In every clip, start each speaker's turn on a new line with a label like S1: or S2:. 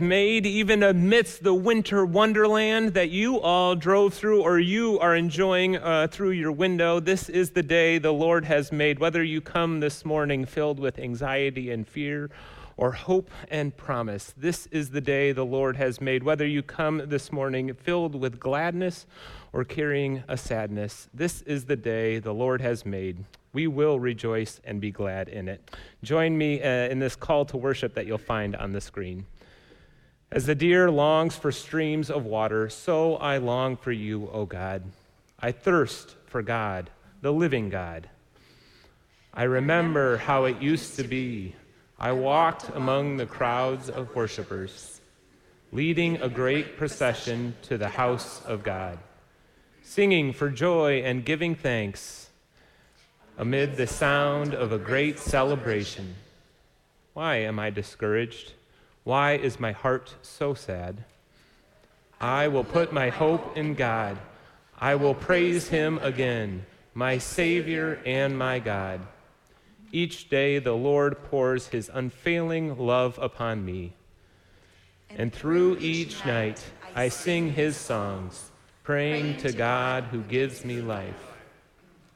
S1: made, even amidst the winter wonderland that you all drove through or you are enjoying uh, through your window. This is the day the Lord has made. Whether you come this morning filled with anxiety and fear, or hope and promise. This is the day the Lord has made. Whether you come this morning filled with gladness or carrying a sadness, this is the day the Lord has made. We will rejoice and be glad in it. Join me uh, in this call to worship that you'll find on the screen. As the deer longs for streams of water, so I long for you, O God. I thirst for God, the living God. I remember how it used to be I walked among the crowds of worshippers, leading a great procession to the house of God, singing for joy and giving thanks amid the sound of a great celebration. Why am I discouraged? Why is my heart so sad? I will put my hope in God. I will praise him again, my Savior and my God. Each day the Lord pours his unfailing love upon me. And through each night I sing his songs, praying to God who gives me life.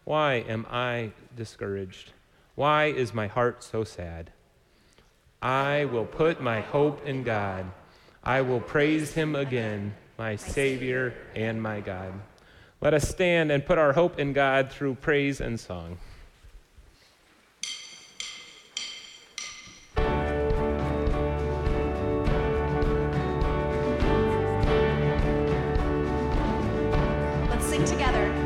S1: Why am I discouraged? Why is my heart so sad? I will put my hope in God. I will praise him again, my Savior and my God. Let us stand and put our hope in God through praise and song.
S2: Let's sing together.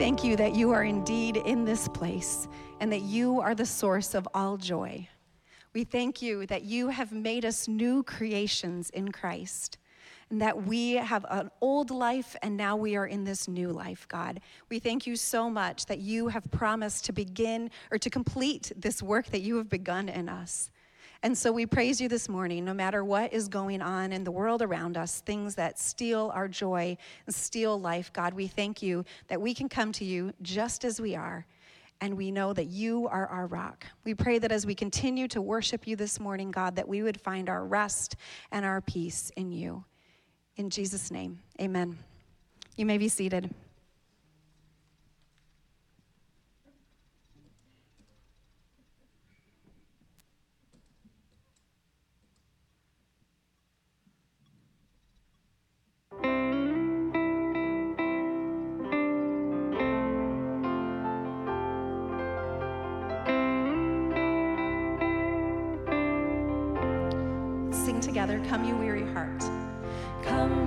S3: Thank you that you are indeed in this place and that you are the source of all joy. We thank you that you have made us new creations in Christ and that we have an old life and now we are in this new life, God. We thank you so much that you have promised to begin or to complete this work that you have begun in us. And so we praise you this morning, no matter what is going on in the world around us, things that steal our joy and steal life. God, we thank you that we can come to you just as we are and we know that you are our rock. We pray that as we continue to worship you this morning, God, that we would find our rest and our peace in you. In Jesus' name, amen. You may be seated. Come, you weary heart.
S2: Come.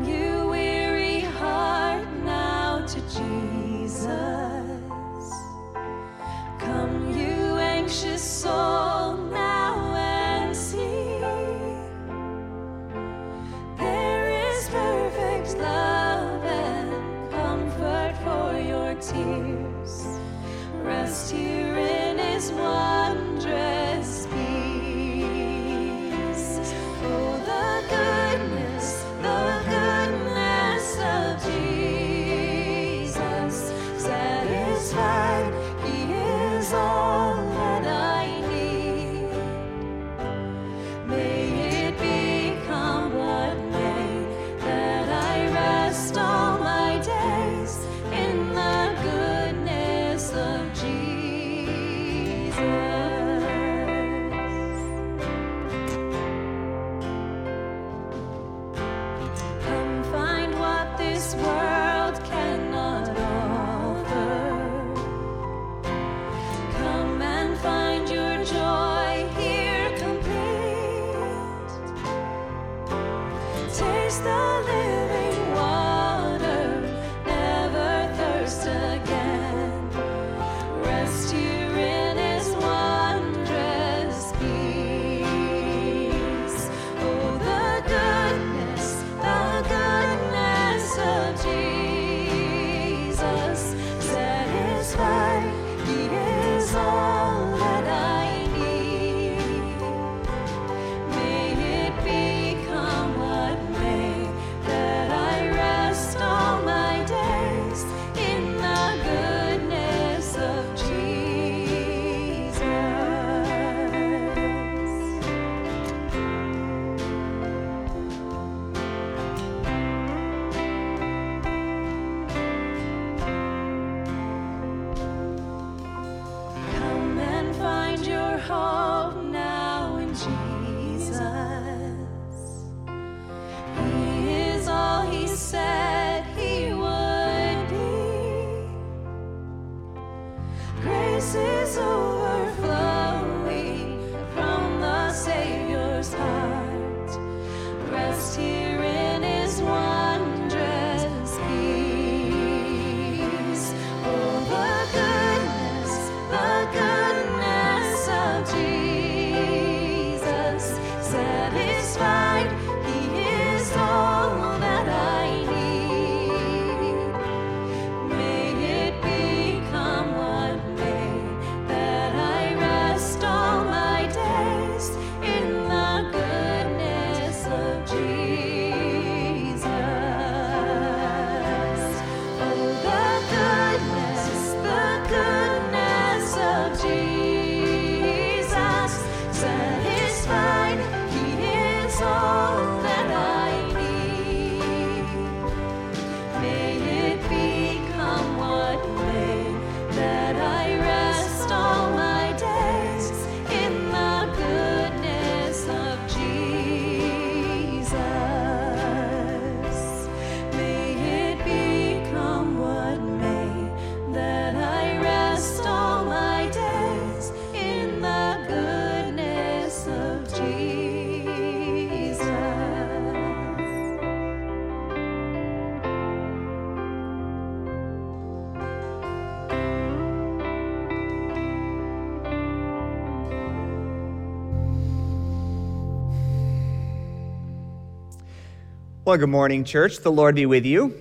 S4: Well, good morning, church. The Lord be with you.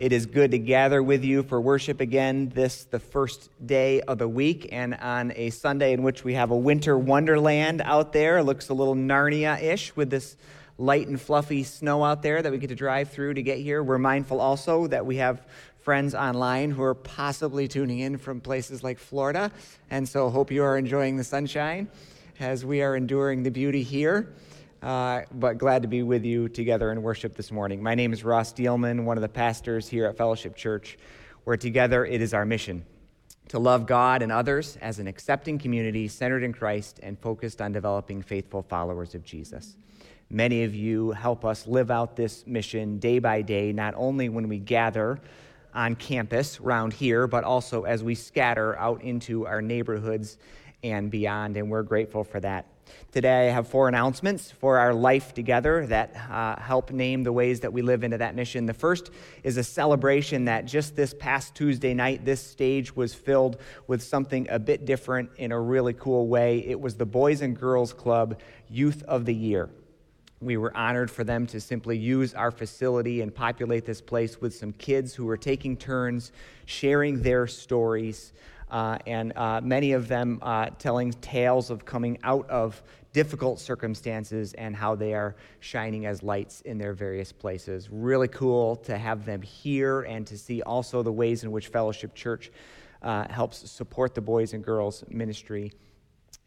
S4: It is good to gather with you for worship again this, the first day of the week, and on a Sunday in which we have a winter wonderland out there. It looks a little Narnia ish with this light and fluffy snow out there that we get to drive through to get here. We're mindful also that we have friends online who are possibly tuning in from places like Florida, and so hope you are enjoying the sunshine as we are enduring the beauty here. Uh, but glad to be with you together in worship this morning. My name is Ross Dielman, one of the pastors here at Fellowship Church, where together it is our mission to love God and others as an accepting community centered in Christ and focused on developing faithful followers of Jesus. Many of you help us live out this mission day by day, not only when we gather on campus around here, but also as we scatter out into our neighborhoods and beyond, and we're grateful for that. Today, I have four announcements for our life together that uh, help name the ways that we live into that mission. The first is a celebration that just this past Tuesday night, this stage was filled with something a bit different in a really cool way. It was the Boys and Girls Club Youth of the Year. We were honored for them to simply use our facility and populate this place with some kids who were taking turns sharing their stories uh, and uh, many of them uh, telling tales of coming out of difficult circumstances and how they are shining as lights in their various places. Really cool to have them here and to see also the ways in which Fellowship Church uh, helps support the boys and girls ministry.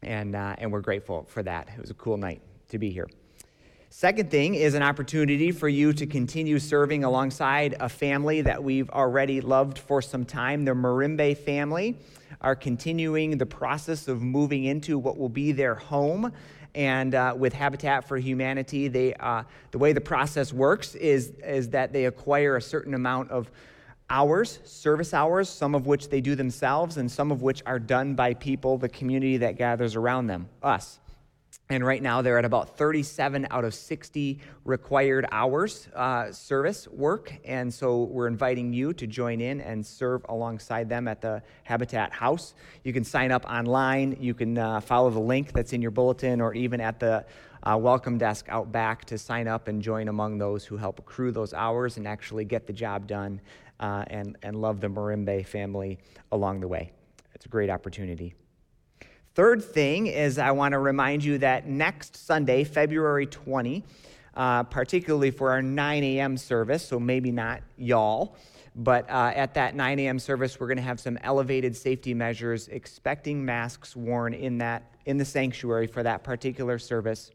S4: And, uh, and we're grateful for that. It was a cool night to be here. Second thing is an opportunity for you to continue serving alongside a family that we've already loved for some time, the Marimbe family are continuing the process of moving into what will be their home. And uh, with Habitat for Humanity, they, uh, the way the process works is, is that they acquire a certain amount of hours, service hours, some of which they do themselves, and some of which are done by people, the community that gathers around them, us. And right now, they're at about 37 out of 60 required hours uh, service work. And so we're inviting you to join in and serve alongside them at the Habitat House. You can sign up online. You can uh, follow the link that's in your bulletin or even at the uh, welcome desk out back to sign up and join among those who help accrue those hours and actually get the job done uh, and, and love the Marimbe family along the way. It's a great opportunity. Third thing is I want to remind you that next Sunday, February 20, uh, particularly for our 9 a.m. service, so maybe not y'all, but uh, at that 9 a.m. service, we're going to have some elevated safety measures, expecting masks worn in that in the sanctuary for that particular service.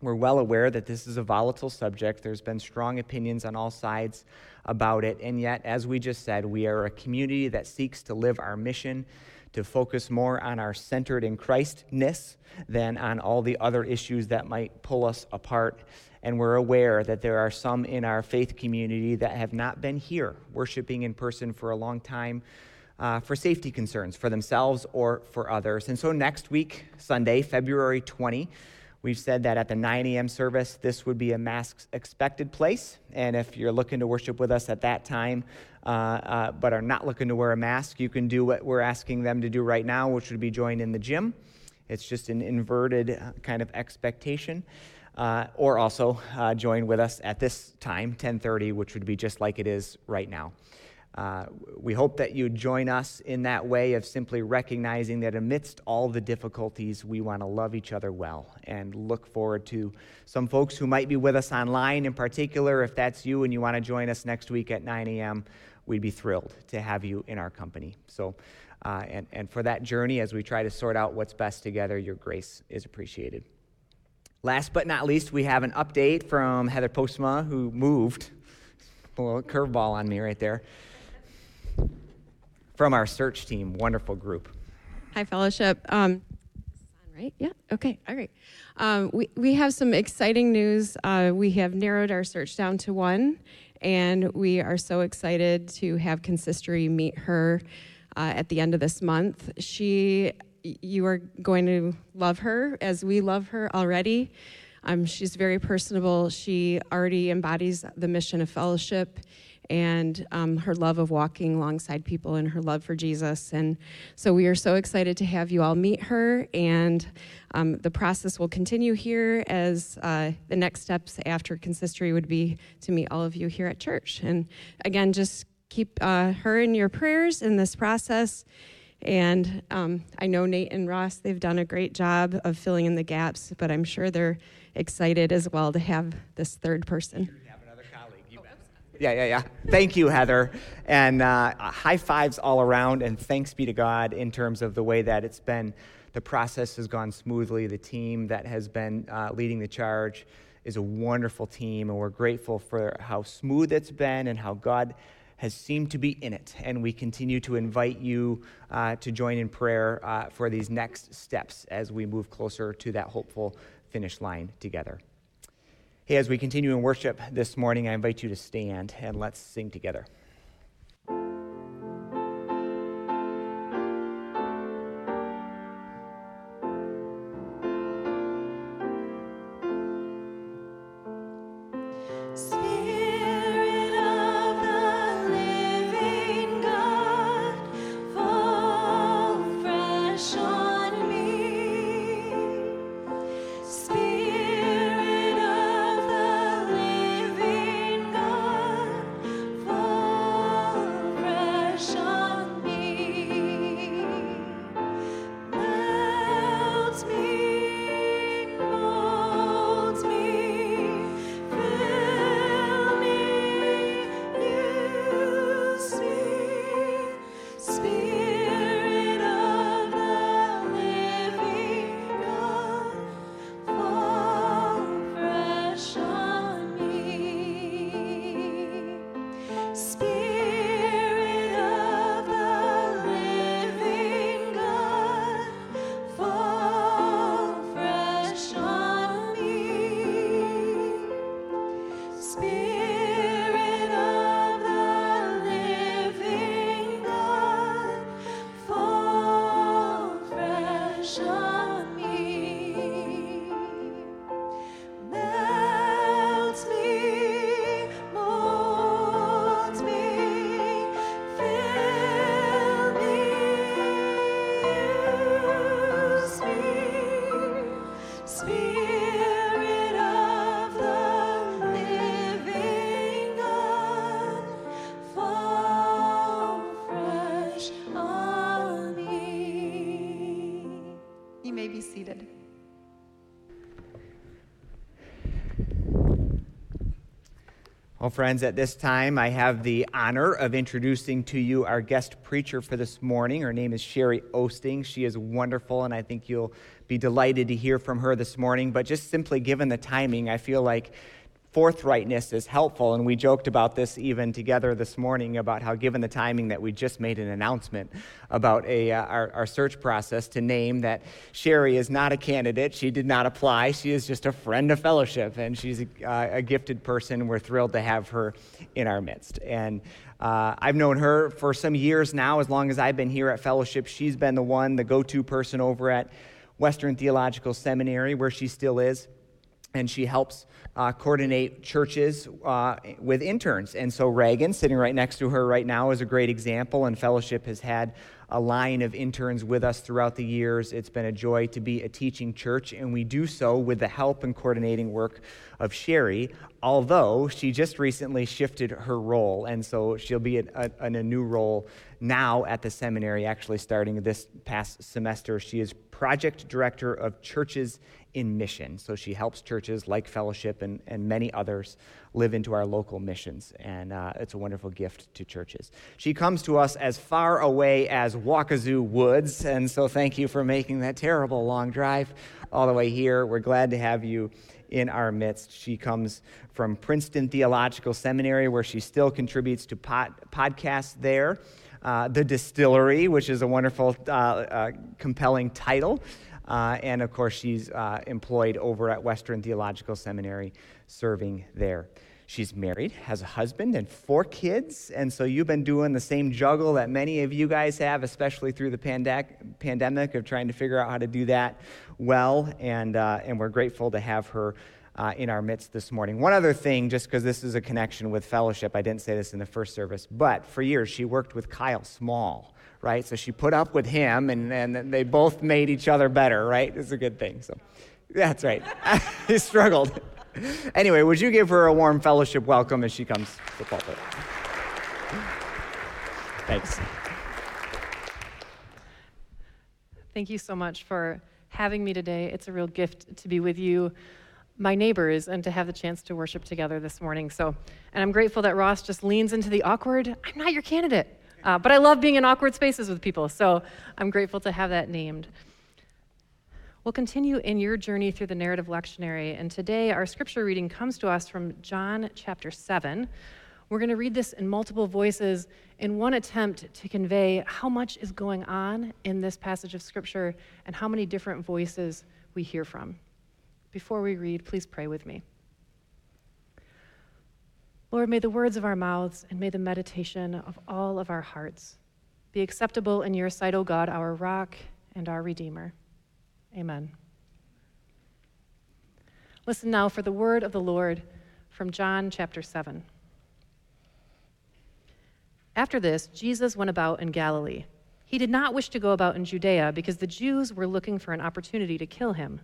S4: We're well aware that this is a volatile subject. There's been strong opinions on all sides about it, and yet, as we just said, we are a community that seeks to live our mission to focus more on our centered in Christness than on all the other issues that might pull us apart. And we're aware that there are some in our faith community that have not been here worshiping in person for a long time. Uh, for safety concerns for themselves or for others. And so next week, Sunday, February 20, We've said that at the 9 a.m. service, this would be a mask expected place. And if you're looking to worship with us at that time, uh, uh, but are not looking to wear a mask, you can do what we're asking them to do right now, which would be join in the gym. It's just an inverted uh, kind of expectation. Uh, or also uh, join with us at this time, 10:30, which would be just like it is right now. Uh, we hope that you join us in that way of simply recognizing that amidst all the difficulties, we want to love each other well and look forward to some folks who might be with us online in particular. If that's you and you want to join us next week at 9 a.m., we'd be thrilled to have you in our company. So, uh, and, and for that journey, as we try to sort out what's best together, your grace is appreciated. Last but not least, we have an update from Heather Postma, who moved. A little curveball on me right there from our search team. Wonderful group.
S5: Hi, Fellowship. Um, right? Yeah. Okay. All right. Um, we we have some exciting news. Uh, we have narrowed our search down to one, and we are so excited to have consistory meet her uh, at the end of this month. She, you are going to love her as we love her already. Um, she's very personable. She already embodies the mission of fellowship and um, her love of walking alongside people and her love for Jesus. And so we are so excited to have you all meet her. And um, the process will continue here as uh, the next steps after consistory would be to meet all of you here at church. And again, just keep uh, her in your prayers in this process. And um, I know Nate and Ross, they've done a great job of filling in the gaps, but I'm sure they're excited as well to have this third person.
S4: Yeah, yeah, yeah. Thank you, Heather. And uh, high fives all around, and thanks be to God in terms of the way that it's been the process has gone smoothly. The team that has been uh, leading the charge is a wonderful team, and we're grateful for how smooth it's been and how God has seemed to be in it. And we continue to invite you uh, to join in prayer uh, for these next steps as we move closer to that hopeful finish line together. Hey, as we continue in worship this morning, I invite you to stand and let's sing together. Well, friends, at this time, I have the honor of introducing to you our guest preacher for this morning. Her name is Sherry Osting. She is wonderful, and I think you'll be delighted to hear from her this morning. But just simply given the timing, I feel like forthrightness is helpful. And we joked about this even together this morning about how, given the timing, that we just made an announcement about a, uh, our, our search process to name that Sherry is not a candidate. She did not apply. She is just a friend of fellowship, and she's a, uh, a gifted person. We're thrilled to have her in our midst. And uh, I've known her for some years now, as long as I've been here at Fellowship. She's been the one, the go to person over at Western Theological Seminary, where she still is and she helps uh, coordinate churches uh, with interns. And so Reagan, sitting right next to her right now, is a great example, and Fellowship has had a line of interns with us throughout the years. It's been a joy to be a teaching church, and we do so with the help and coordinating work of Sherry, although she just recently shifted her role, and so she'll be in a, in a new role now at the seminary, actually starting this past semester. She is project director of churches in mission. So she helps churches like Fellowship and, and many others live into our local missions. And uh, it's a wonderful gift to churches. She comes to us as far away as Wakazoo Woods. And so thank you for making that terrible long drive all the way here. We're glad to have you in our midst. She comes from Princeton Theological Seminary, where she still contributes to pod, podcasts there. Uh, the Distillery, which is a wonderful, uh, uh, compelling title. Uh, and of course, she's employed over at Western Theological Seminary, serving there. She's married, has a husband, and four kids. And so you've been doing the same juggle that many of you guys have, especially through the pandec- pandemic, of trying to figure out how to do that well. And, uh, and we're grateful to have her uh, in our midst this morning. One other thing, just because this is a connection with fellowship, I didn't say this in the first service, but for years she worked with Kyle Small, right? So she put up with him, and, and they both made each other better, right? It's a good thing. So that's right. he struggled. Anyway, would you give her a warm fellowship welcome as she comes to the pulpit? Thanks.
S6: Thank you so much for having me today. It's a real gift to be with you, my neighbors, and to have the chance to worship together this morning. So, and I'm grateful that Ross just leans into the awkward. I'm not your candidate, uh, but I love being in awkward spaces with people. So I'm grateful to have that named. We'll continue in your journey through the narrative lectionary, and today our scripture reading comes to us from John chapter 7. We're going to read this in multiple voices in one attempt to convey how much is going on in this passage of scripture and how many different voices we hear from. Before we read, please pray with me. Lord, may the words of our mouths and may the meditation of all of our hearts be acceptable in your sight, O God, our rock and our redeemer. Amen. Listen now for the word of the Lord from John chapter 7. After this, Jesus went about in Galilee. He did not wish to go about in Judea because the Jews were looking for an opportunity to kill him.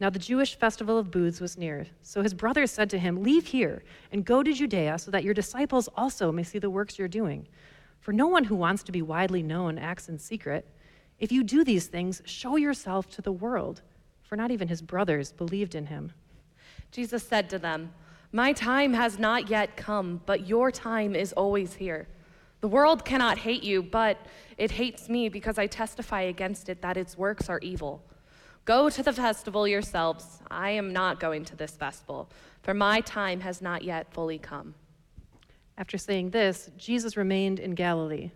S6: Now, the Jewish festival of booths was near. So his brothers said to him, Leave here and go to Judea so that your disciples also may see the works you're doing. For no one who wants to be widely known acts in secret. If you do these things, show yourself to the world, for not even his brothers believed in him.
S2: Jesus said to them, My time has not yet come, but your time is always here. The world cannot hate you, but it hates me because I testify against it that its works are evil. Go to the festival yourselves. I am not going to this festival, for my time has not yet fully come.
S6: After saying this, Jesus remained in Galilee.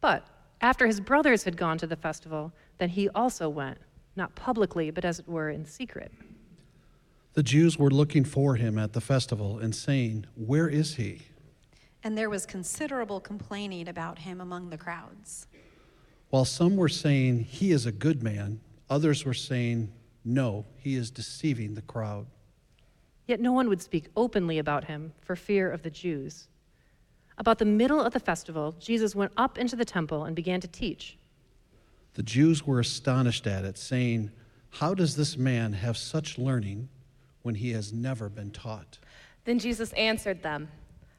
S6: But after his brothers had gone to the festival, then he also went, not publicly, but as it were in secret.
S7: The Jews were looking for him at the festival and saying, Where is he?
S3: And there was considerable complaining about him among the crowds.
S7: While some were saying, He is a good man, others were saying, No, he is deceiving the crowd.
S6: Yet no one would speak openly about him for fear of the Jews. About the middle of the festival, Jesus went up into the temple and began to teach.
S7: The Jews were astonished at it, saying, How does this man have such learning when he has never been taught?
S2: Then Jesus answered them,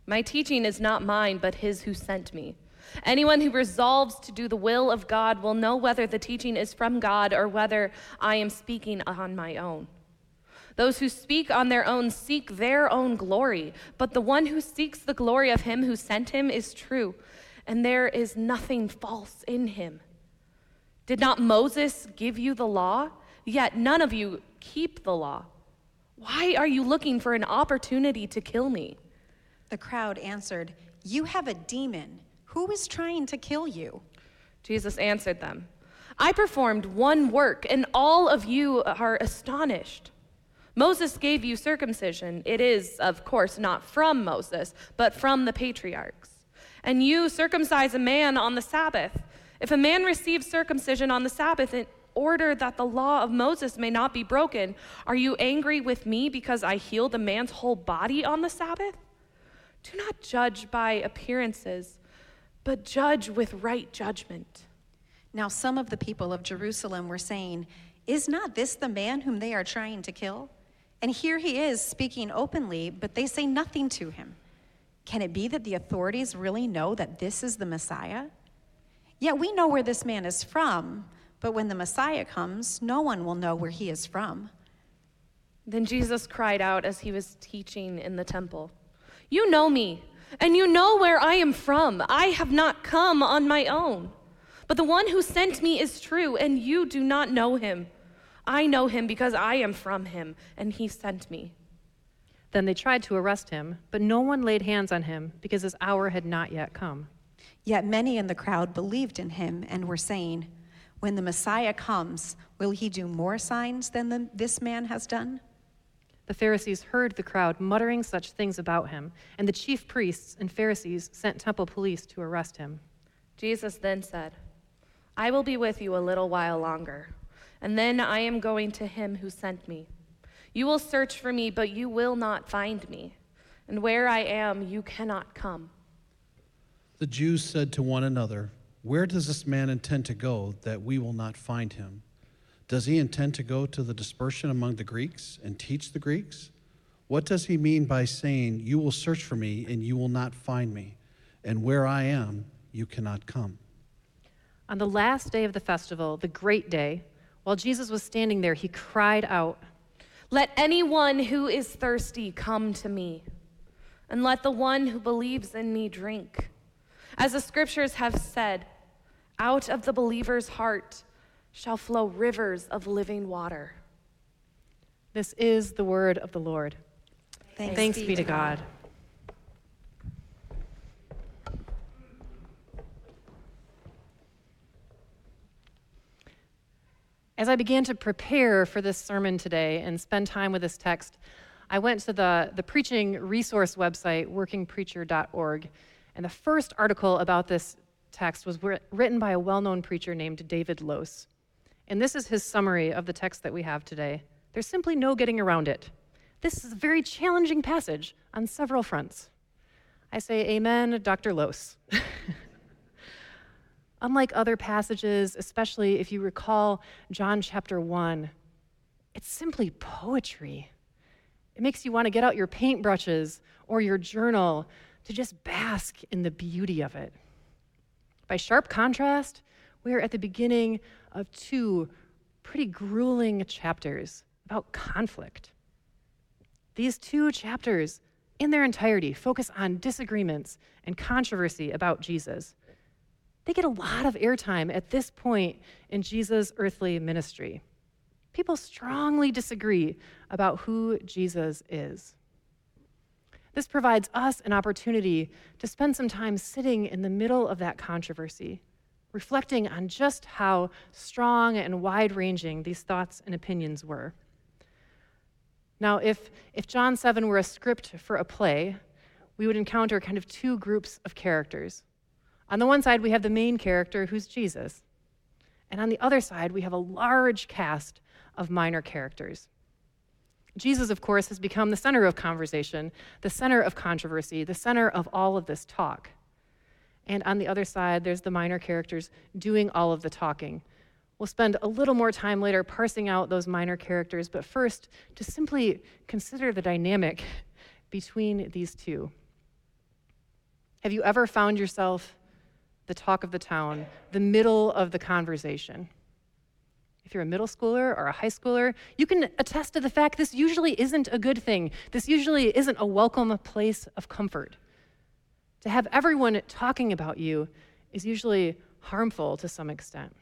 S2: My teaching is not mine, but his who sent me. Anyone who resolves to do the will of God will know whether the teaching is from God or whether I am speaking on my own. Those who speak on their own seek their own glory, but the one who seeks the glory of him who sent him is true, and there is nothing false in him. Did not Moses give you the law? Yet none of you keep the law. Why are you looking for an opportunity to kill me?
S3: The crowd answered, You have a demon. Who is trying to kill you?
S2: Jesus answered them, I performed one work, and all of you are astonished. Moses gave you circumcision. It is, of course, not from Moses, but from the patriarchs. And you circumcise a man on the Sabbath. If a man receives circumcision on the Sabbath in order that the law of Moses may not be broken, are you angry with me because I healed a man's whole body on the Sabbath? Do not judge by appearances, but judge with right judgment.
S3: Now, some of the people of Jerusalem were saying, Is not this the man whom they are trying to kill? And here he is speaking openly, but they say nothing to him. Can it be that the authorities really know that this is the Messiah? Yet we know where this man is from, but when the Messiah comes, no one will know where he is from.
S2: Then Jesus cried out as he was teaching in the temple You know me, and you know where I am from. I have not come on my own. But the one who sent me is true, and you do not know him. I know him because I am from him, and he sent me.
S6: Then they tried to arrest him, but no one laid hands on him because his hour had not yet come.
S3: Yet many in the crowd believed in him and were saying, When the Messiah comes, will he do more signs than the, this man has done?
S6: The Pharisees heard the crowd muttering such things about him, and the chief priests and Pharisees sent temple police to arrest him.
S2: Jesus then said, I will be with you a little while longer and then I am going to him who sent me. You will search for me, but you will not find me. And where I am, you cannot come.
S7: The Jews said to one another, Where does this man intend to go that we will not find him? Does he intend to go to the dispersion among the Greeks and teach the Greeks? What does he mean by saying, You will search for me and you will not find me, and where I am, you cannot come?
S6: On the last day of the festival, the great day, while Jesus was standing there, he cried out,
S2: Let anyone who is thirsty come to me, and let the one who believes in me drink. As the scriptures have said, out of the believer's heart
S8: shall flow rivers of living water.
S6: This is the word of the Lord.
S3: Thanks,
S6: Thanks be to God. As I began to prepare for this sermon today and spend time with this text, I went to the, the preaching resource website, workingpreacher.org, and the first article about this text was written by a well known preacher named David Lose. And this is his summary of the text that we have today. There's simply no getting around it. This is a very challenging passage on several fronts. I say, Amen, Dr. Lose. Unlike other passages, especially if you recall John chapter 1, it's simply poetry. It makes you want to get out your paintbrushes or your journal to just bask in the beauty of it. By sharp contrast, we are at the beginning of two pretty grueling chapters about conflict. These two chapters, in their entirety, focus on disagreements and controversy about Jesus. They get a lot of airtime at this point in Jesus' earthly ministry. People strongly disagree about who Jesus is. This provides us an opportunity to spend some time sitting in the middle of that controversy, reflecting on just how strong and wide ranging these thoughts and opinions were. Now, if, if John 7 were a script for a play, we would encounter kind of two groups of characters. On the one side, we have the main character, who's Jesus. And on the other side, we have a large cast of minor characters. Jesus, of course, has become the center of conversation, the center of controversy, the center of all of this talk. And on the other side, there's the minor characters doing all of the talking. We'll spend a little more time later parsing out those minor characters, but first, to simply consider the dynamic between these two. Have you ever found yourself the talk of the town, the middle of the conversation? If you're a middle schooler or a high schooler, you can attest to the fact this usually isn't a good thing. This usually isn't a welcome place of comfort. To have everyone talking about you is usually harmful to some extent.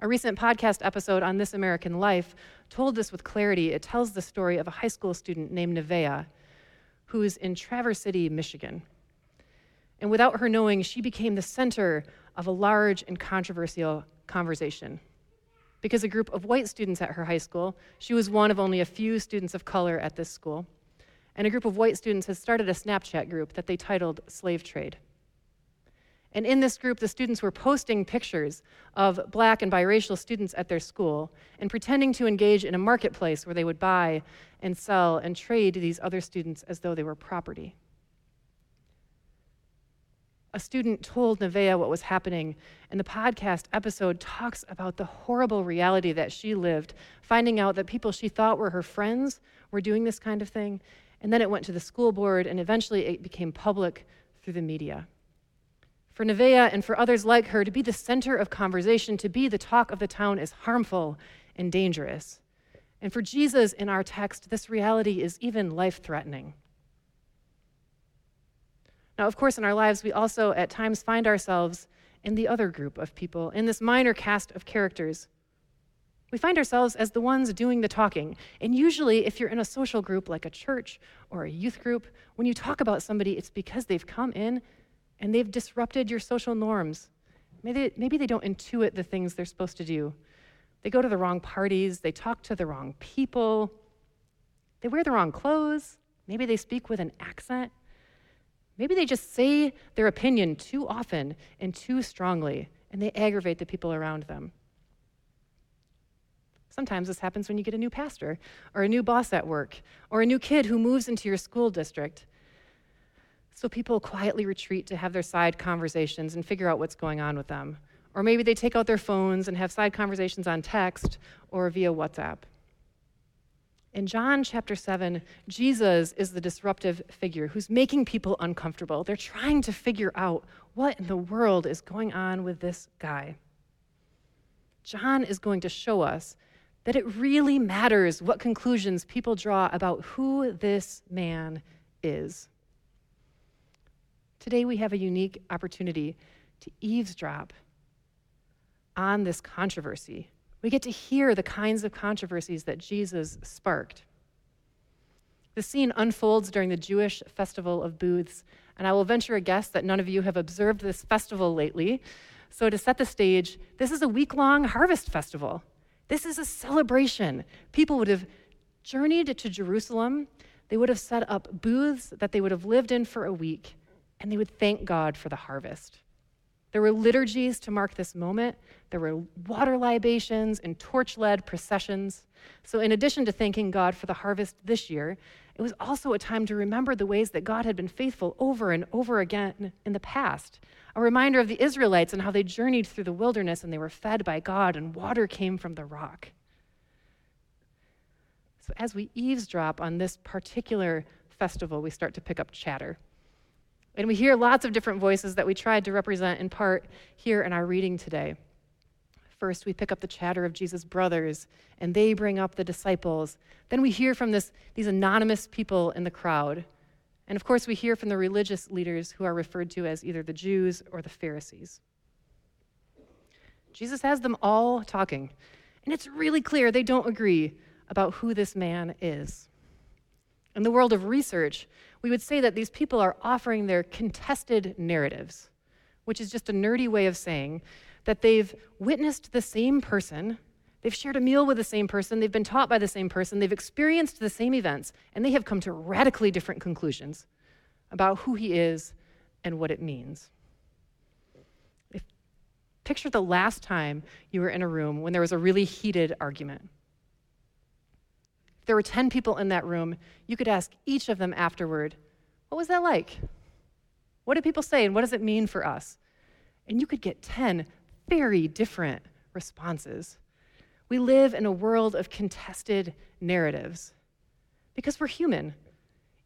S6: A recent podcast episode on This American Life told this with clarity. It tells the story of a high school student named Nevaeh, who's in Traverse City, Michigan. And without her knowing, she became the center of a large and controversial conversation because a group of white students at her high school, she was one of only a few students of color at this school, and a group of white students had started a Snapchat group that they titled Slave Trade. And in this group, the students were posting pictures of black and biracial students at their school and pretending to engage in a marketplace where they would buy and sell and trade these other students as though they were property a student told Nevaeh what was happening, and the podcast episode talks about the horrible reality that she lived, finding out that people she thought were her friends were doing this kind of thing. And then it went to the school board, and eventually it became public through the media. For Nevaeh and for others like her, to be the center of conversation, to be the talk of the town, is harmful and dangerous. And for Jesus in our text, this reality is even life threatening. Now, of course, in our lives, we also at times find ourselves in the other group of people, in this minor cast of characters. We find ourselves as the ones doing the talking. And usually, if you're in a social group like a church or a youth group, when you talk about somebody, it's because they've come in and they've disrupted your social norms. Maybe, maybe they don't intuit the things they're supposed to do. They go to the wrong parties, they talk to the wrong people, they wear the wrong clothes, maybe they speak with an accent. Maybe they just say their opinion too often and too strongly, and they aggravate the people around them. Sometimes this happens when you get a new pastor, or a new boss at work, or a new kid who moves into your school district. So people quietly retreat to have their side conversations and figure out what's going on with them. Or maybe they take out their phones and have side conversations on text or via WhatsApp. In John chapter 7, Jesus is the disruptive figure who's making people uncomfortable. They're trying to figure out what in the world is going on with this guy. John is going to show us that it really matters what conclusions people draw about who this man is. Today, we have a unique opportunity to eavesdrop on this controversy. We get to hear the kinds of controversies that Jesus sparked. The scene unfolds during the Jewish festival of booths, and I will venture a guess that none of you have observed this festival lately. So, to set the stage, this is a week long harvest festival. This is a celebration. People would have journeyed to Jerusalem, they would have set up booths that they would have lived in for a week, and they would thank God for the harvest. There were liturgies to mark this moment. There were water libations and torch led processions. So, in addition to thanking God for the harvest this year, it was also a time to remember the ways that God had been faithful over and over again in the past. A reminder of the Israelites and how they journeyed through the wilderness and they were fed by God and water came from the rock. So, as we eavesdrop on this particular festival, we start to pick up chatter. And we hear lots of different voices that we tried to represent in part here in our reading today. First, we pick up the chatter of Jesus' brothers, and they bring up the disciples. Then we hear from this, these anonymous people in the crowd. And of course, we hear from the religious leaders who are referred to as either the Jews or the Pharisees. Jesus has them all talking, and it's really clear they don't agree about who this man is. In the world of research, we would say that these people are offering their contested narratives, which is just a nerdy way of saying that they've witnessed the same person, they've shared a meal with the same person, they've been taught by the same person, they've experienced the same events, and they have come to radically different conclusions about who he is and what it means. If, picture the last time you were in a room when there was a really heated argument. If there were 10 people in that room, you could ask each of them afterward, What was that like? What did people say, and what does it mean for us? And you could get 10 very different responses. We live in a world of contested narratives because we're human.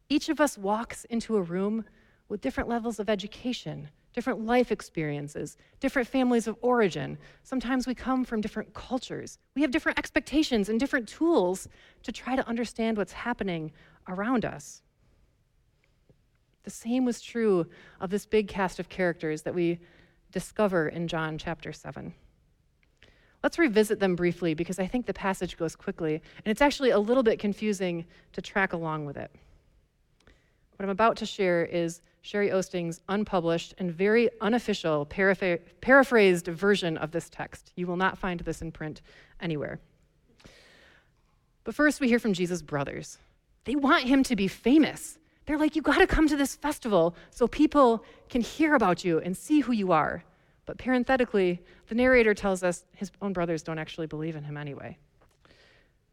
S6: Each of us walks into a room with different levels of education, different life experiences, different families of origin. Sometimes we come from different cultures. We have different expectations and different tools to try to understand what's happening around us. The same was true of this big cast of characters that we discover in John chapter 7. Let's revisit them briefly because I think the passage goes quickly, and it's actually a little bit confusing to track along with it. What I'm about to share is Sherry Osting's unpublished and very unofficial paraphr- paraphrased version of this text. You will not find this in print anywhere. But first, we hear from Jesus' brothers. They want him to be famous. They're like, you got to come to this festival so people can hear about you and see who you are. But parenthetically, the narrator tells us his own brothers don't actually believe in him anyway.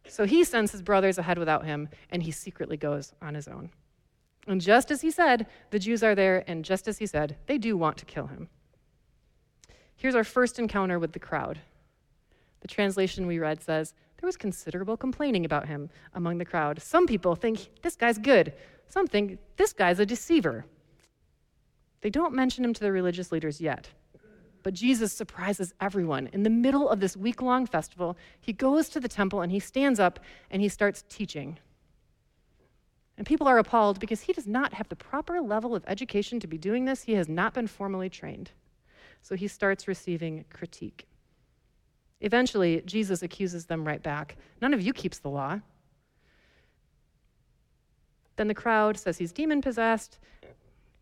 S6: So he sends his brothers ahead without him, and he secretly goes on his own. And just as he said, the Jews are there, and just as he said, they do want to kill him. Here's our first encounter with the crowd. The translation we read says, There was considerable complaining about him among the crowd. Some people think this guy's good, some think this guy's a deceiver. They don't mention him to the religious leaders yet. But Jesus surprises everyone. In the middle of this week long festival, he goes to the temple and he stands up and he starts teaching. And people are appalled because he does not have the proper level of education to be doing this. He has not been formally trained. So he starts receiving critique. Eventually, Jesus accuses them right back. None of you keeps the law. Then the crowd says he's demon possessed.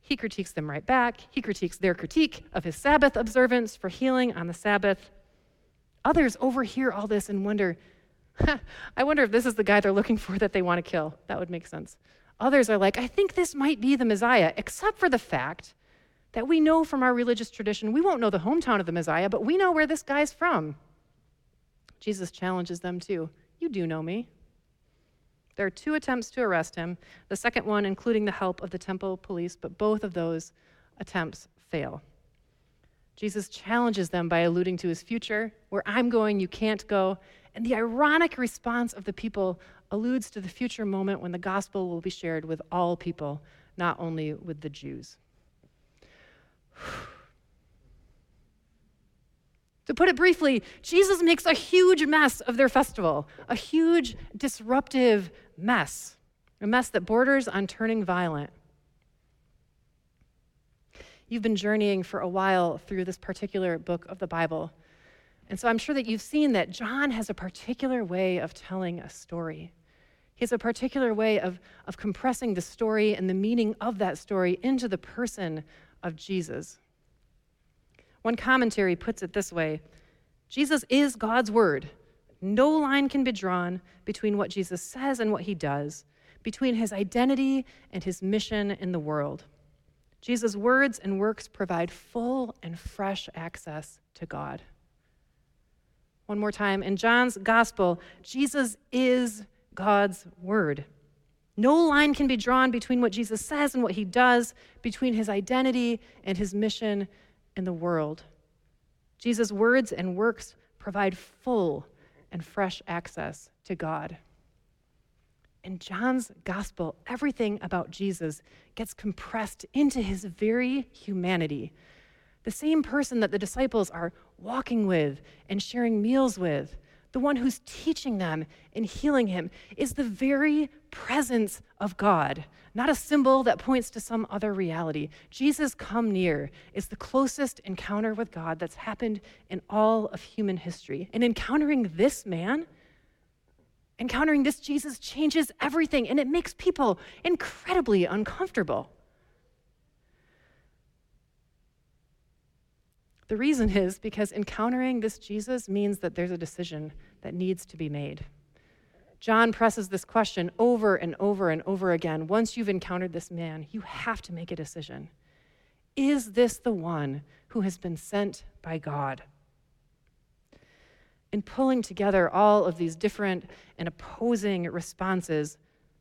S6: He critiques them right back. He critiques their critique of his Sabbath observance for healing on the Sabbath. Others overhear all this and wonder, I wonder if this is the guy they're looking for that they want to kill. That would make sense. Others are like, I think this might be the Messiah, except for the fact that we know from our religious tradition, we won't know the hometown of the Messiah, but we know where this guy's from. Jesus challenges them too. You do know me. There are two attempts to arrest him, the second one including the help of the temple police, but both of those attempts fail. Jesus challenges them by alluding to his future, where I'm going, you can't go. And the ironic response of the people alludes to the future moment when the gospel will be shared with all people, not only with the Jews. To put it briefly, Jesus makes a huge mess of their festival, a huge disruptive mess, a mess that borders on turning violent. You've been journeying for a while through this particular book of the Bible. And so I'm sure that you've seen that John has a particular way of telling a story. He has a particular way of, of compressing the story and the meaning of that story into the person of Jesus. One commentary puts it this way Jesus is God's word. No line can be drawn between what Jesus says and what he does, between his identity and his mission in the world. Jesus' words and works provide full and fresh access to God. One more time. In John's gospel, Jesus is God's word. No line can be drawn between what Jesus says and what he does, between his identity and his mission in the world. Jesus' words and works provide full and fresh access to God. In John's gospel, everything about Jesus gets compressed into his very humanity. The same person that the disciples are walking with and sharing meals with, the one who's teaching them and healing him, is the very presence of God, not a symbol that points to some other reality. Jesus come near is the closest encounter with God that's happened in all of human history. And encountering this man, encountering this Jesus changes everything and it makes people incredibly uncomfortable. The reason is because encountering this Jesus means that there's a decision that needs to be made. John presses this question over and over and over again. Once you've encountered this man, you have to make a decision. Is this the one who has been sent by God? In pulling together all of these different and opposing responses,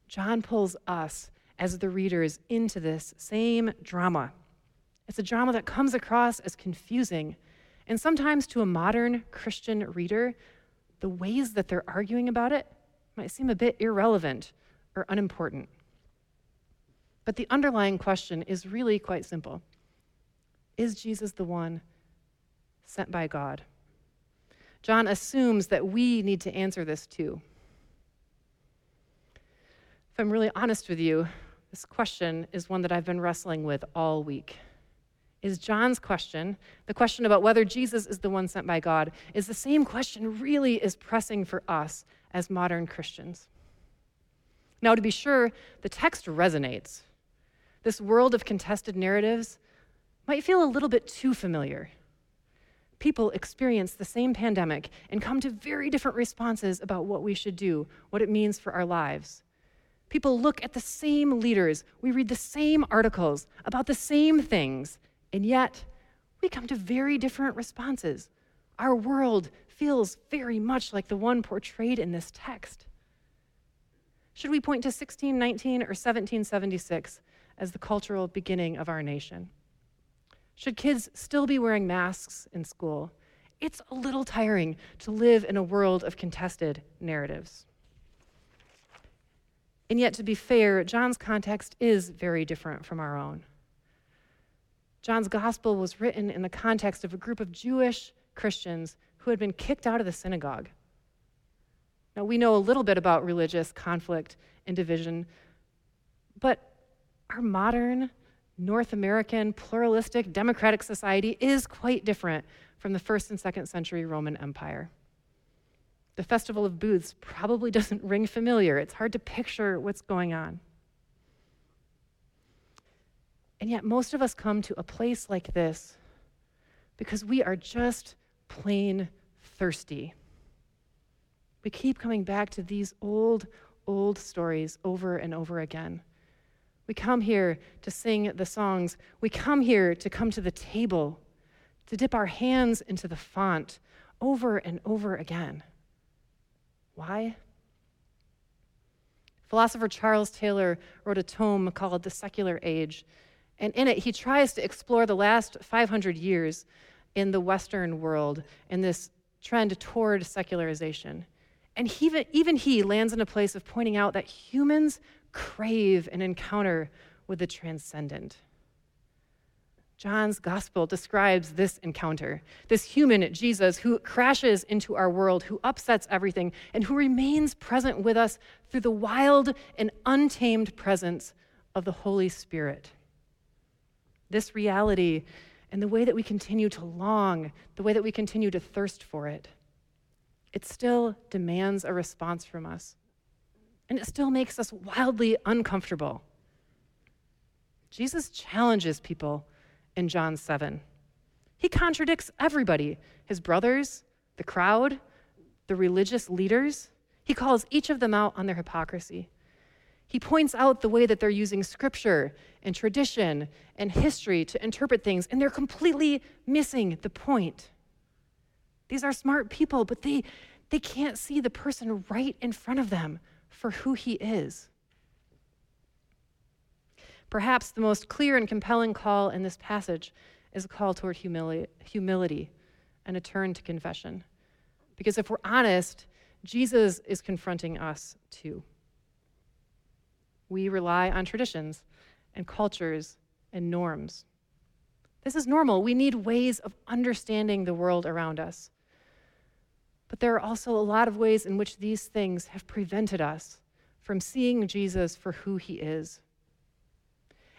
S6: John pulls us as the readers into this same drama. It's a drama that comes across as confusing. And sometimes to a modern Christian reader, the ways that they're arguing about it might seem a bit irrelevant or unimportant. But the underlying question is really quite simple Is Jesus the one sent by God? John assumes that we need to answer this too. If I'm really honest with you, this question is one that I've been wrestling with all week is John's question, the question about whether Jesus is the one sent by God, is the same question really is pressing for us as modern Christians. Now, to be sure, the text resonates. This world of contested narratives might feel a little bit too familiar. People experience the same pandemic and come to very different responses about what we should do, what it means for our lives. People look at the same leaders, we read the same articles about the same things, and yet, we come to very different responses. Our world feels very much like the one portrayed in this text. Should we point to 1619 or 1776 as the cultural beginning of our nation? Should kids still be wearing masks in school? It's a little tiring to live in a world of contested narratives. And yet, to be fair, John's context is very different from our own. John's gospel was written in the context of a group of Jewish Christians who had been kicked out of the synagogue. Now, we know a little bit about religious conflict and division, but our modern North American pluralistic democratic society is quite different from the first and second century Roman Empire. The Festival of Booths probably doesn't ring familiar. It's hard to picture what's going on. And yet, most of us come to a place like this because we are just plain thirsty. We keep coming back to these old, old stories over and over again. We come here to sing the songs. We come here to come to the table, to dip our hands into the font over and over again. Why? Philosopher Charles Taylor wrote a tome called The Secular Age. And in it, he tries to explore the last 500 years in the Western world and this trend toward secularization. And he, even he lands in a place of pointing out that humans crave an encounter with the transcendent. John's gospel describes this encounter this human, Jesus, who crashes into our world, who upsets everything, and who remains present with us through the wild and untamed presence of the Holy Spirit. This reality and the way that we continue to long, the way that we continue to thirst for it, it still demands a response from us. And it still makes us wildly uncomfortable. Jesus challenges people in John 7. He contradicts everybody his brothers, the crowd, the religious leaders. He calls each of them out on their hypocrisy. He points out the way that they're using scripture and tradition and history to interpret things, and they're completely missing the point. These are smart people, but they, they can't see the person right in front of them for who he is. Perhaps the most clear and compelling call in this passage is a call toward humili- humility and a turn to confession. Because if we're honest, Jesus is confronting us too. We rely on traditions and cultures and norms. This is normal. We need ways of understanding the world around us. But there are also a lot of ways in which these things have prevented us from seeing Jesus for who he is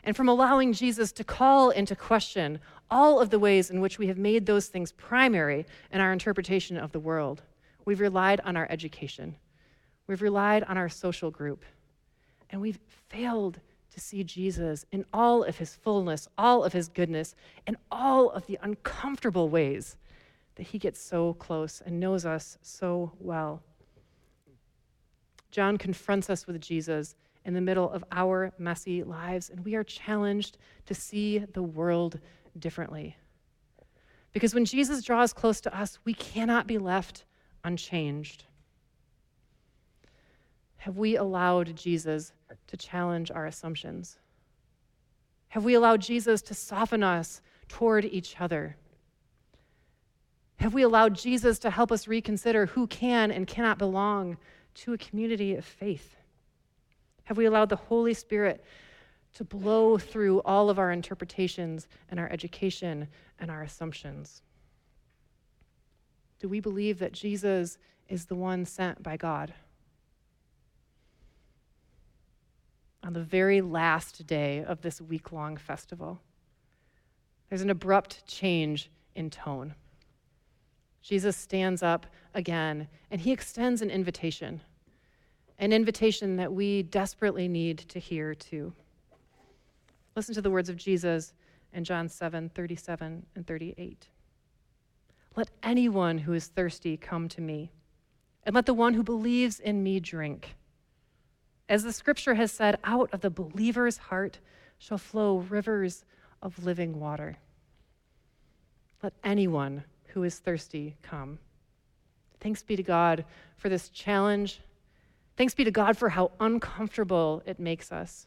S6: and from allowing Jesus to call into question all of the ways in which we have made those things primary in our interpretation of the world. We've relied on our education, we've relied on our social group, and we've failed to see Jesus in all of his fullness, all of his goodness, and all of the uncomfortable ways that he gets so close and knows us so well. John confronts us with Jesus in the middle of our messy lives, and we are challenged to see the world differently. Because when Jesus draws close to us, we cannot be left unchanged. Have we allowed Jesus to challenge our assumptions? Have we allowed Jesus to soften us toward each other? Have we allowed Jesus to help us reconsider who can and cannot belong to a community of faith? Have we allowed the Holy Spirit to blow through all of our interpretations and our education and our assumptions? Do we believe that Jesus is the one sent by God? On the very last day of this week long festival, there's an abrupt change in tone. Jesus stands up again and he extends an invitation an invitation that we desperately need to hear too. Listen to the words of Jesus in John 7 37 and 38. Let anyone who is thirsty come to me, and let the one who believes in me drink. As the scripture has said, out of the believer's heart shall flow rivers of living water. Let anyone who is thirsty come. Thanks be to God for this challenge Thanks be to God for how uncomfortable it makes us.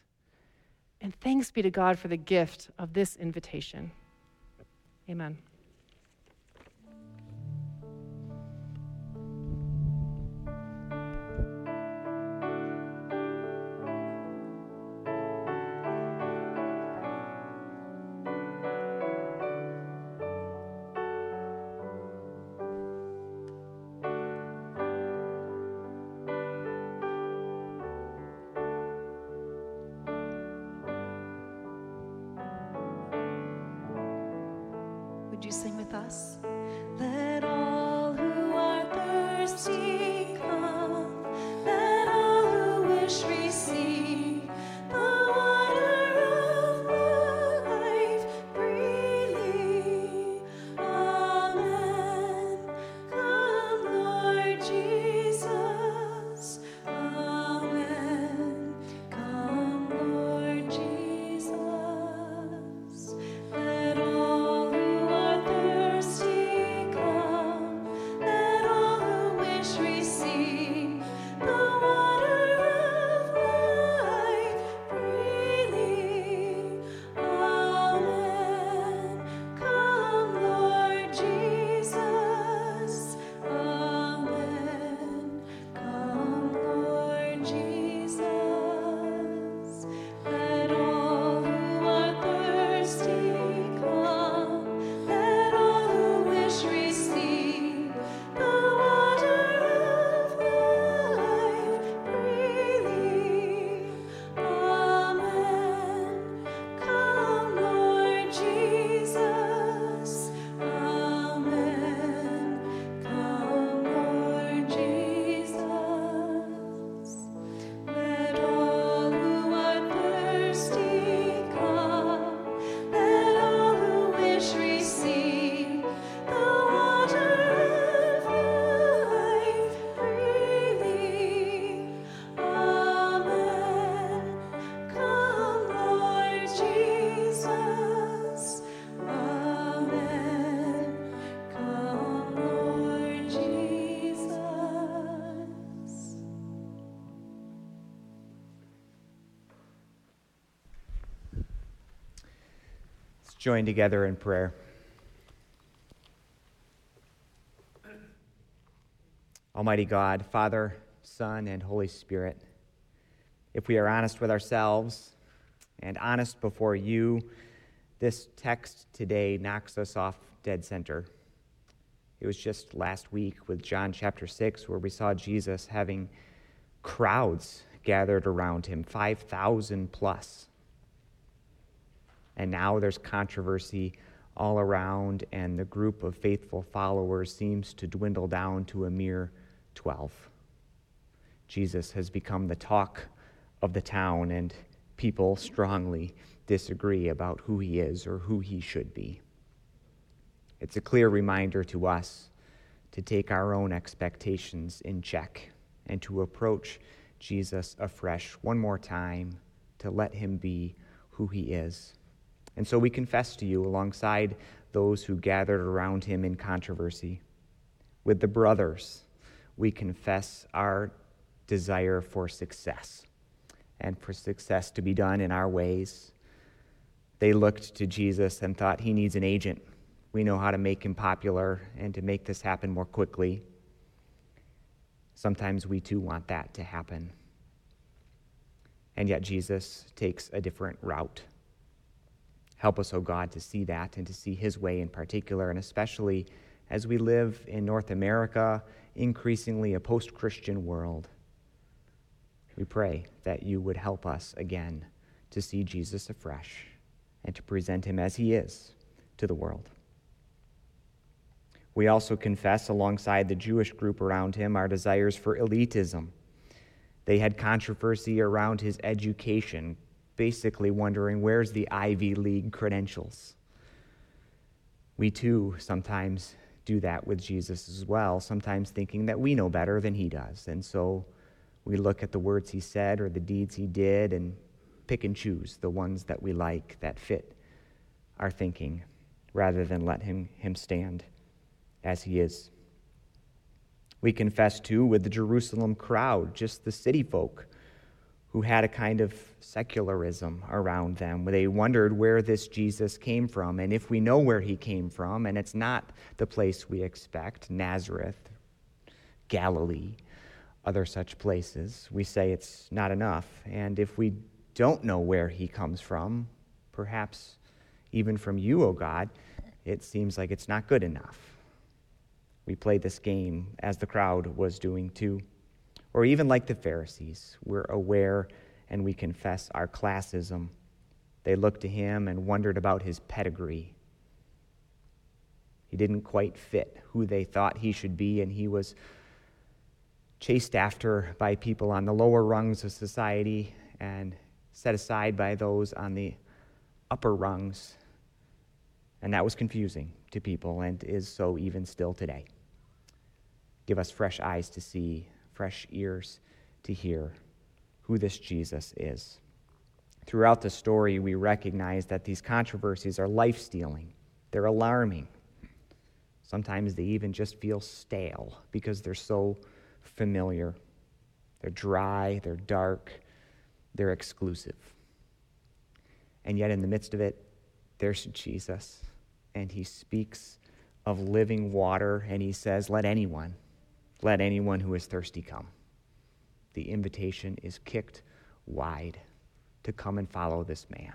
S6: And thanks be to God for the gift of this invitation. Amen.
S4: Join together in prayer. Almighty God, Father, Son, and Holy Spirit, if we are honest with ourselves and honest before you, this text today knocks us off dead center. It was just last week with John chapter 6 where we saw Jesus having crowds gathered around him, 5,000 plus. And now there's controversy all around, and the group of faithful followers seems to dwindle down to a mere 12. Jesus has become the talk of the town, and people strongly disagree about who he is or who he should be. It's a clear reminder to us to take our own expectations in check and to approach Jesus afresh one more time to let him be who he is. And so we confess to you alongside those who gathered around him in controversy. With the brothers, we confess our desire for success and for success to be done in our ways. They looked to Jesus and thought he needs an agent. We know how to make him popular and to make this happen more quickly. Sometimes we too want that to happen. And yet Jesus takes a different route. Help us, O oh God, to see that and to see his way in particular, and especially as we live in North America, increasingly a post Christian world. We pray that you would help us again to see Jesus afresh and to present him as he is to the world. We also confess, alongside the Jewish group around him, our desires for elitism. They had controversy around his education, basically wondering where's the Ivy League credentials. We too sometimes do that with Jesus as well, sometimes thinking that we know better than he does. And so we look at the words he said or the deeds he did and pick and choose the ones that we like that fit our thinking rather than let him, him stand as he is. We confess too with the Jerusalem crowd, just the city folk who had a kind of secularism around them. They wondered where this Jesus came from. And if we know where he came from, and it's not the place we expect Nazareth, Galilee, other such places we say it's not enough. And if we don't know where he comes from, perhaps even from you, O oh God, it seems like it's not good enough. We play this game as the crowd was doing too. Or even like the Pharisees, we're aware and we confess our classism. They looked to him and wondered about his pedigree. He didn't quite fit who they thought he should be, and he was chased after by people on the lower rungs of society and set aside by those on the upper rungs. And that was confusing to people and is so even still today. Give us fresh eyes to see, fresh ears to hear who this Jesus is. Throughout the story, we recognize that these controversies are life stealing, they're alarming. Sometimes they even just feel stale because they're so familiar. They're dry, they're dark, they're exclusive. And yet, in the midst of it, there's Jesus, and he speaks of living water, and he says, Let anyone, let anyone who is thirsty come. The invitation is kicked wide to come and follow this man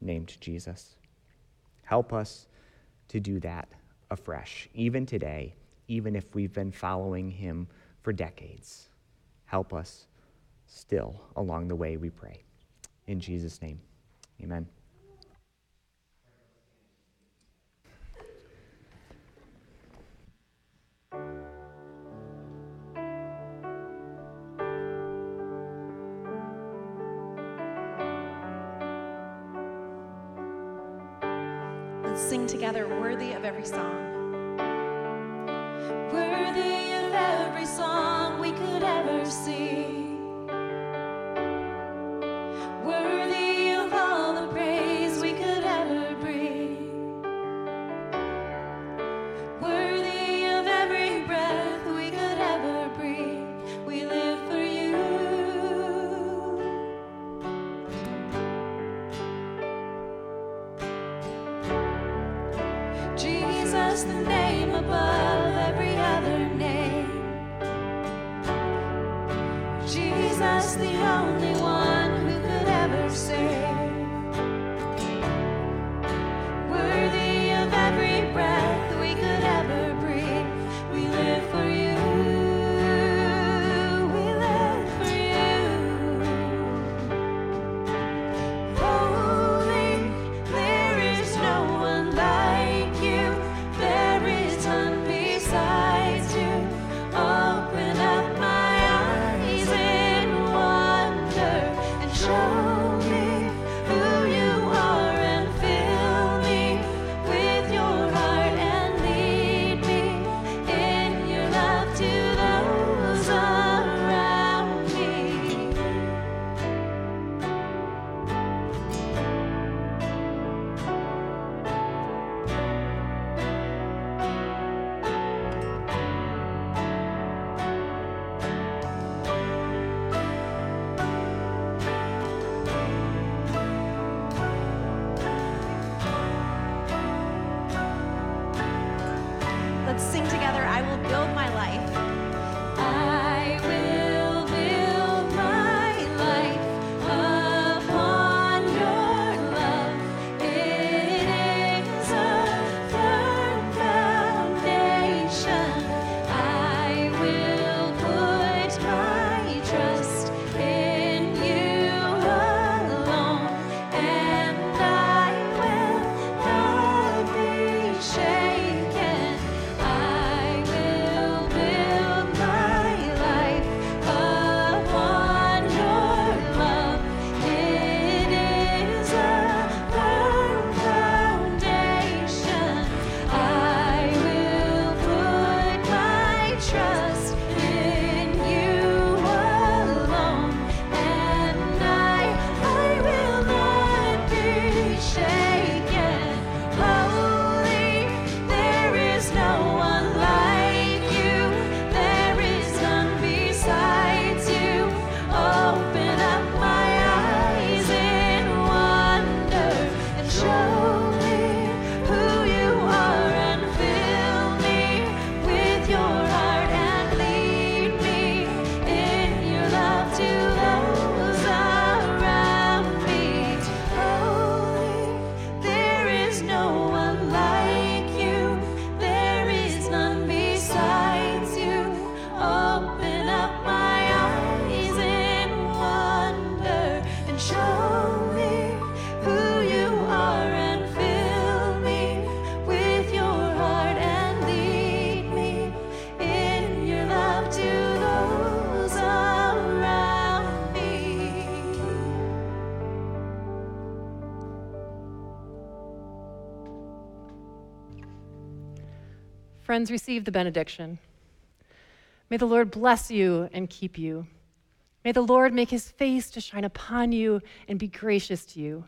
S4: named Jesus. Help us to do that afresh, even today, even if we've been following him for decades. Help us still along the way, we pray. In Jesus' name, amen.
S3: together worthy of every song.
S2: Worthy of every song we could ever
S3: sing.
S2: the name above.
S6: Friends, receive the benediction. May the Lord bless you and keep you. May the Lord make his face to shine upon you and be gracious to you.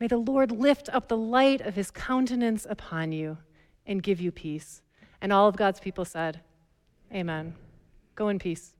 S6: May the Lord lift up the light of his countenance upon you and give you peace. And all of God's people said, Amen. Go in peace.